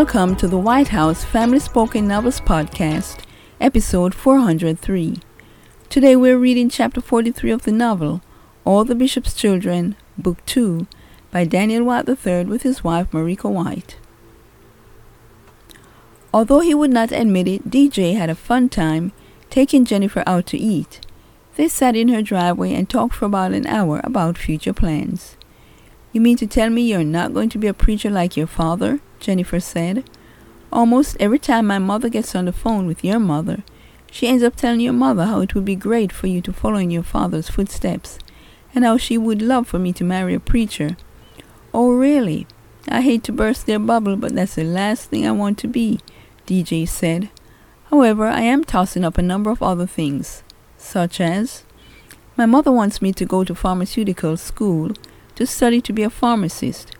Welcome to the Whyte House Family Spoken Novels Podcast, episode 403. Today we're reading chapter 43 of the novel, All the Bishop's Children, Book 2, by Daniel Whyte III with his wife Meriqua Whyte. Although he would not admit it, DJ had a fun time taking Jennifer out to eat. They sat in her driveway and talked for about an hour about future plans. You mean to tell me you're not going to be a preacher like your father? Jennifer said. Almost every time my mother gets on the phone with your mother, she ends up telling your mother how it would be great for you to follow in your father's footsteps, and how she would love for me to marry a preacher. Oh, really? I hate to burst their bubble, but that's the last thing I want to be, DJ said. However, I am tossing up a number of other things, such as my mother wants me to go to pharmaceutical school to study to be a pharmacist,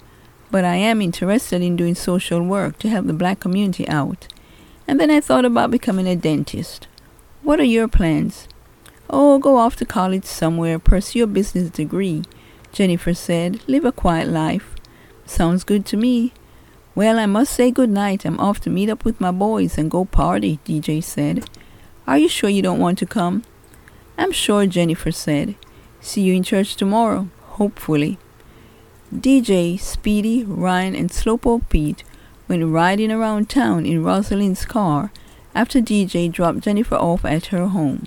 but I am interested in doing social work to help the black community out. And then I thought about becoming a dentist. What are your plans? Oh, go off to college somewhere, pursue a business degree, Jennifer said. Live a quiet life. Sounds good to me. Well, I must say good night. I'm off to meet up with my boys and go party, DJ said. Are you sure you don't want to come? I'm sure, Jennifer said. See you in church tomorrow, hopefully. DJ, Speedy, Ryan, and Slowpoke Pete went riding around town in Rosalind's car after DJ dropped Jennifer off at her home.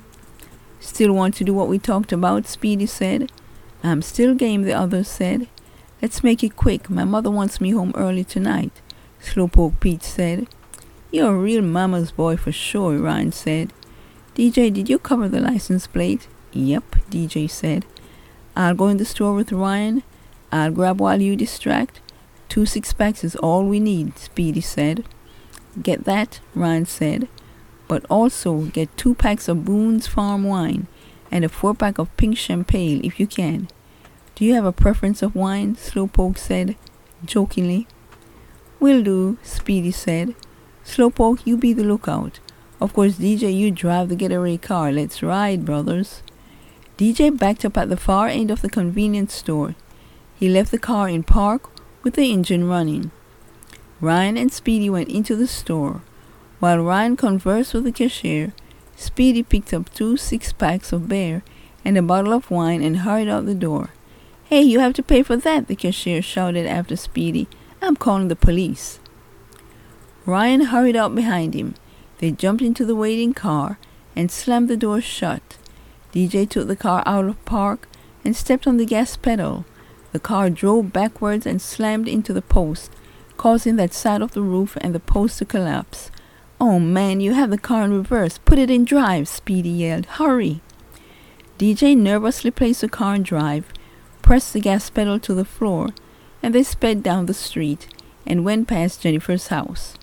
Still want to do what we talked about? Speedy said. I'm still game, the others said. Let's make it quick. My mother wants me home early tonight, Slowpoke Pete said. You're a real mama's boy for sure, Ryan said. DJ, did you cover the license plate? Yep, DJ said. I'll go in the store with Ryan I'll grab while you distract. Two six packs is all we need, Speedy said. Get that? Ryan said. But also get two packs of Boone's Farm wine and a four pack of pink champagne if you can. Do you have a preference of wine? Slowpoke said, jokingly. Will do, Speedy said. Slowpoke, you be the lookout. Of course, DJ, you drive the getaway car. Let's ride, brothers. DJ backed up at the far end of the convenience store. He left the car in park with the engine running. Ryan and Speedy went into the store. While Ryan conversed with the cashier, Speedy picked up two six packs of beer and a bottle of wine and hurried out the door. Hey, you have to pay for that, the cashier shouted after Speedy. I'm calling the police. Ryan hurried out behind him. They jumped into the waiting car and slammed the door shut. DJ took the car out of park and stepped on the gas pedal. The car drove backwards and slammed into the post, causing that side of the roof and the post to collapse. Oh man, you have the car in reverse. Put it in drive, Speedy yelled. Hurry! DJ nervously placed the car in drive, pressed the gas pedal to the floor, and they sped down the street and went past Jennifer's house.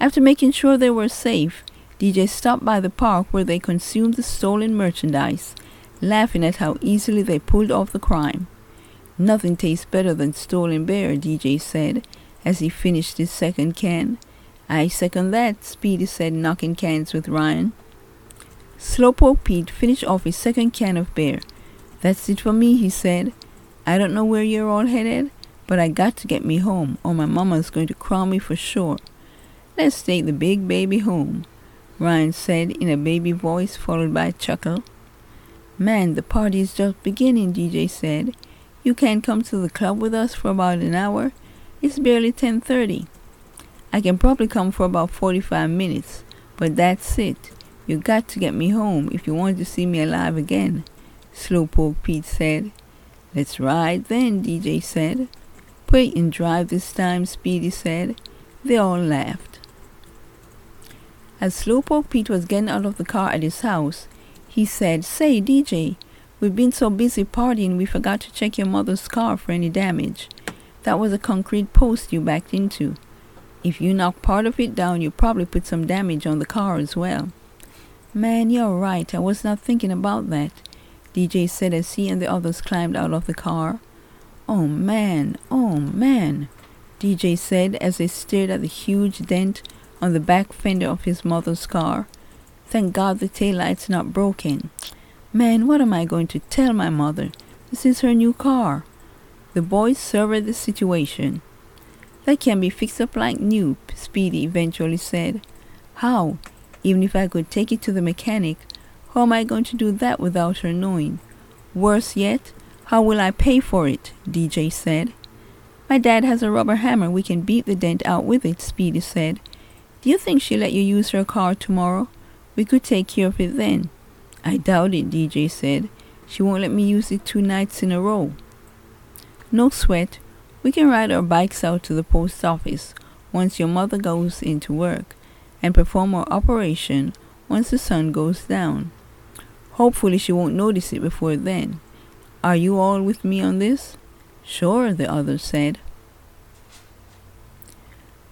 After making sure they were safe, DJ stopped by the park where they consumed the stolen merchandise, laughing at how easily they pulled off the crime. Nothing tastes better than stolen beer, DJ said as he finished his second can. I second that, Speedy said, knocking cans with Ryan. Slowpoke Pete finished off his second can of beer. That's it for me, he said. I don't know where you're all headed, but I got to get me home, or my mama's going to crown me for sure. Let's take the big baby home, Ryan said in a baby voice, followed by a chuckle. Man, the party is just beginning, DJ said. You can come to the club with us for about an hour. It's barely 10:30. I can probably come for about 45 minutes, but that's it. You got to get me home if you want to see me alive again, Slowpoke Pete said. Let's ride then, DJ said. It in drive this time, Speedy said. They all laughed. As Slowpoke Pete was getting out of the car at his house, he said, Say, DJ, We've been so busy partying we forgot to check your mother's car for any damage. That was a concrete post you backed into. If you knocked part of it down, you probably put some damage on the car as well. Man, you're right. I was not thinking about that, DJ said as he and the others climbed out of the car. Oh man, oh man, DJ said as they stared at the huge dent on the back fender of his mother's car. Thank God the taillight's not broken. Man, what am I going to tell my mother? This is her new car. The boys surveyed the situation. That can be fixed up like new, Speedy eventually said. How? Even if I could take it to the mechanic, how am I going to do that without her knowing? Worse yet, how will I pay for it? DJ said. My dad has a rubber hammer. We can beat the dent out with it, Speedy said. Do you think she'll let you use her car tomorrow? We could take care of it then. I doubt it, DJ said. She won't let me use it two nights in a row. No sweat. We can ride our bikes out to the post office once your mother goes into work and perform our operation once the sun goes down. Hopefully she won't notice it before then. Are you all with me on this? Sure, the other said.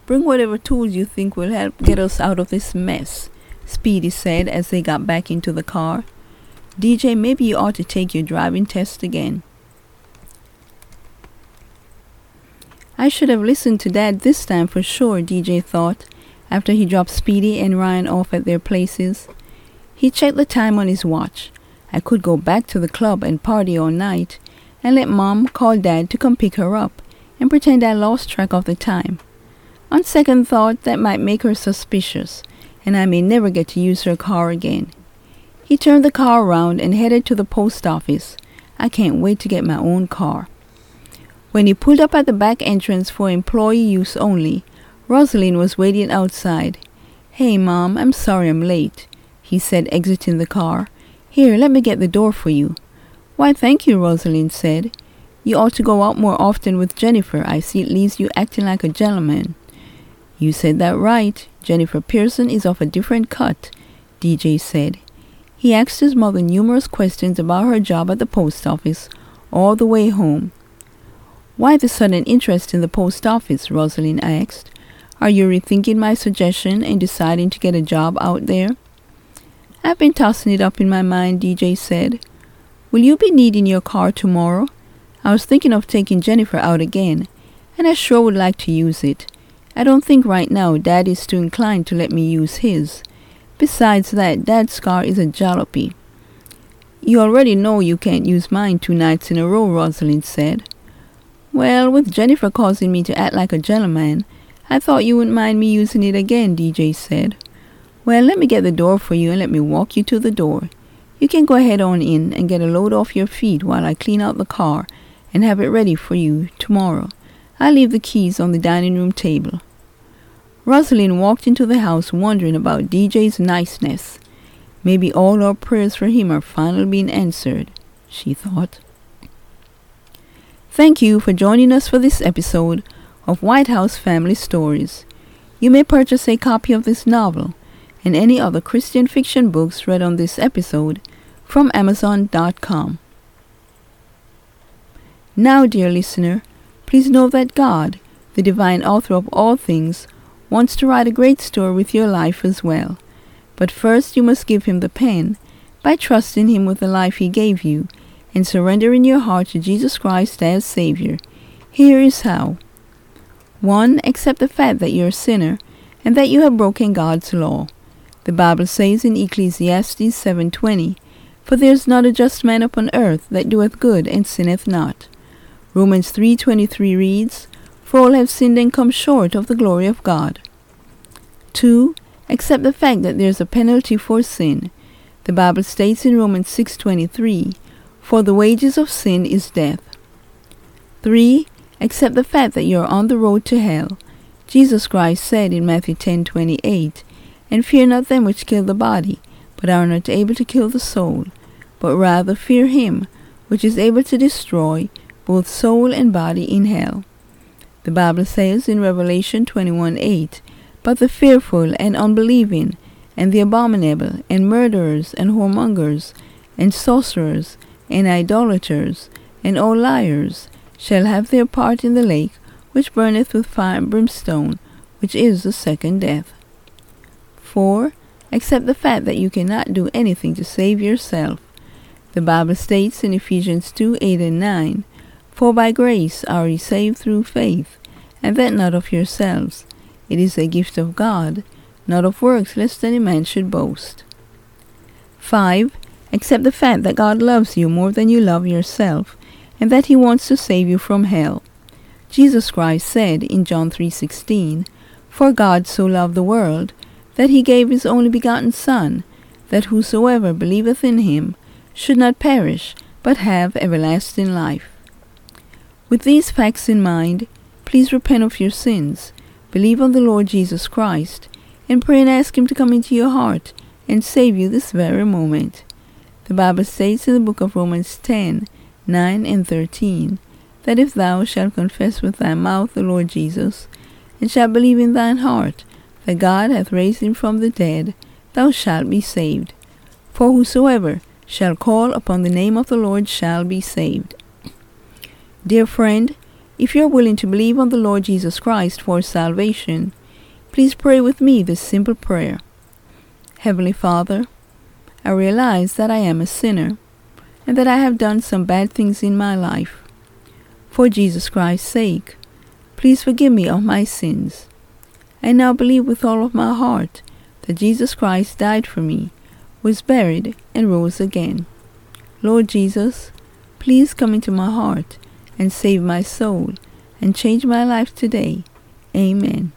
Bring whatever tools you think will help get us out of this mess, Speedy said as they got back into the car. DJ, maybe you ought to take your driving test again. I should have listened to Dad this time for sure, DJ thought, after he dropped Speedy and Ryan off at their places. He checked the time on his watch. I could go back to the club and party all night, and let Mom call Dad to come pick her up, and pretend I lost track of the time. On second thought, that might make her suspicious, and I may never get to use her car again. He turned the car around and headed to the post office. I can't wait to get my own car. When he pulled up at the back entrance for employee use only, Rosalind was waiting outside. Hey, Mom, I'm sorry I'm late, he said, exiting the car. Here, let me get the door for you. Why, thank you, Rosalind said. You ought to go out more often with Jennifer. I see it leaves you acting like a gentleman. You said that right. Jennifer Pearson is of a different cut, DJ said. He asked his mother numerous questions about her job at the post office all the way home. Why the sudden interest in the post office? Rosalind asked. Are you rethinking my suggestion and deciding to get a job out there? I've been tossing it up in my mind, DJ said. Will you be needing your car tomorrow? I was thinking of taking Jennifer out again, and I sure would like to use it. I don't think right now Dad is too inclined to let me use his. Besides that, Dad's car is a jalopy. You already know you can't use mine two nights in a row, Rosalind said. Well, with Jennifer causing me to act like a gentleman, I thought you wouldn't mind me using it again, DJ said. Well, let me get the door for you and let me walk you to the door. You can go ahead on in and get a load off your feet while I clean out the car and have it ready for you tomorrow. I'll leave the keys on the dining room table. Rosalind walked into the house wondering about DJ's niceness. Maybe all our prayers for him are finally being answered, she thought. Thank you for joining us for this episode of Whyte House Family Stories. You may purchase a copy of this novel and any other Christian fiction books read on this episode from Amazon.com. Now, dear listener, please know that God, the divine author of all things, wants to write a great story with your life as well. But first you must give him the pen by trusting him with the life he gave you and surrendering your heart to Jesus Christ as Savior. Here is how. 1. Accept the fact that you're a sinner and that you have broken God's law. The Bible says in Ecclesiastes 7:20, For there is not a just man upon earth that doeth good and sinneth not. Romans 3:23 reads, for all have sinned and come short of the glory of God. 2. Accept the fact that there is a penalty for sin. The Bible states in Romans 6:23, "For the wages of sin is death." 3. Accept the fact that you are on the road to hell. Jesus Christ said in Matthew 10:28, "And fear not them which kill the body, but are not able to kill the soul, but rather fear him which is able to destroy both soul and body in hell." The Bible says in Revelation 21:8, But the fearful and unbelieving, and the abominable, and murderers, and whoremongers, and sorcerers, and idolaters, and all liars, shall have their part in the lake which burneth with fire and brimstone, which is the second death. 4. Accept the fact that you cannot do anything to save yourself. The Bible states in Ephesians 2 8 and 9, for by grace are ye saved through faith, and that not of yourselves. It is a gift of God, not of works, lest any man should boast. 5. Accept the fact that God loves you more than you love yourself, and that He wants to save you from hell. Jesus Christ said in John 3:16, "For God so loved the world that he gave his only begotten son, that whosoever believeth in him should not perish, but have everlasting life." With these facts in mind, please repent of your sins, believe on the Lord Jesus Christ, and pray and ask him to come into your heart and save you this very moment. The Bible states in the book of Romans 10, 9 and 13, that if thou shalt confess with thy mouth the Lord Jesus, and shalt believe in thine heart that God hath raised him from the dead, thou shalt be saved. For whosoever shall call upon the name of the Lord shall be saved. Dear friend, if you are willing to believe on the Lord Jesus Christ for salvation, please pray with me this simple prayer. Heavenly Father, I realize that I am a sinner and that I have done some bad things in my life. For Jesus Christ's sake, please forgive me of my sins. I now believe with all of my heart that Jesus Christ died for me, was buried, and rose again. Lord Jesus, please come into my heart and save my soul and change my life today. Amen.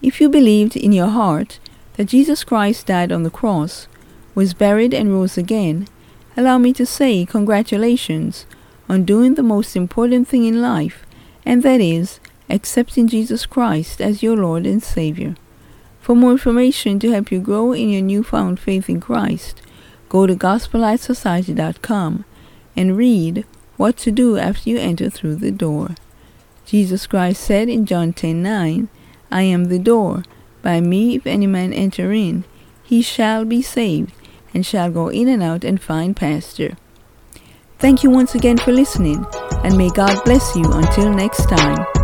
If you believed in your heart that Jesus Christ died on the cross, was buried, and rose again, allow me to say congratulations on doing the most important thing in life, and that is accepting Jesus Christ as your Lord and Savior. For more information to help you grow in your newfound faith in Christ, go to GospelLightSociety.com and read what to do after you enter through the door. Jesus Christ said in John 10:9, I am the door. By me, if any man enter in, he shall be saved, and shall go in and out and find pasture. Thank you once again for listening, and may God bless you until next time.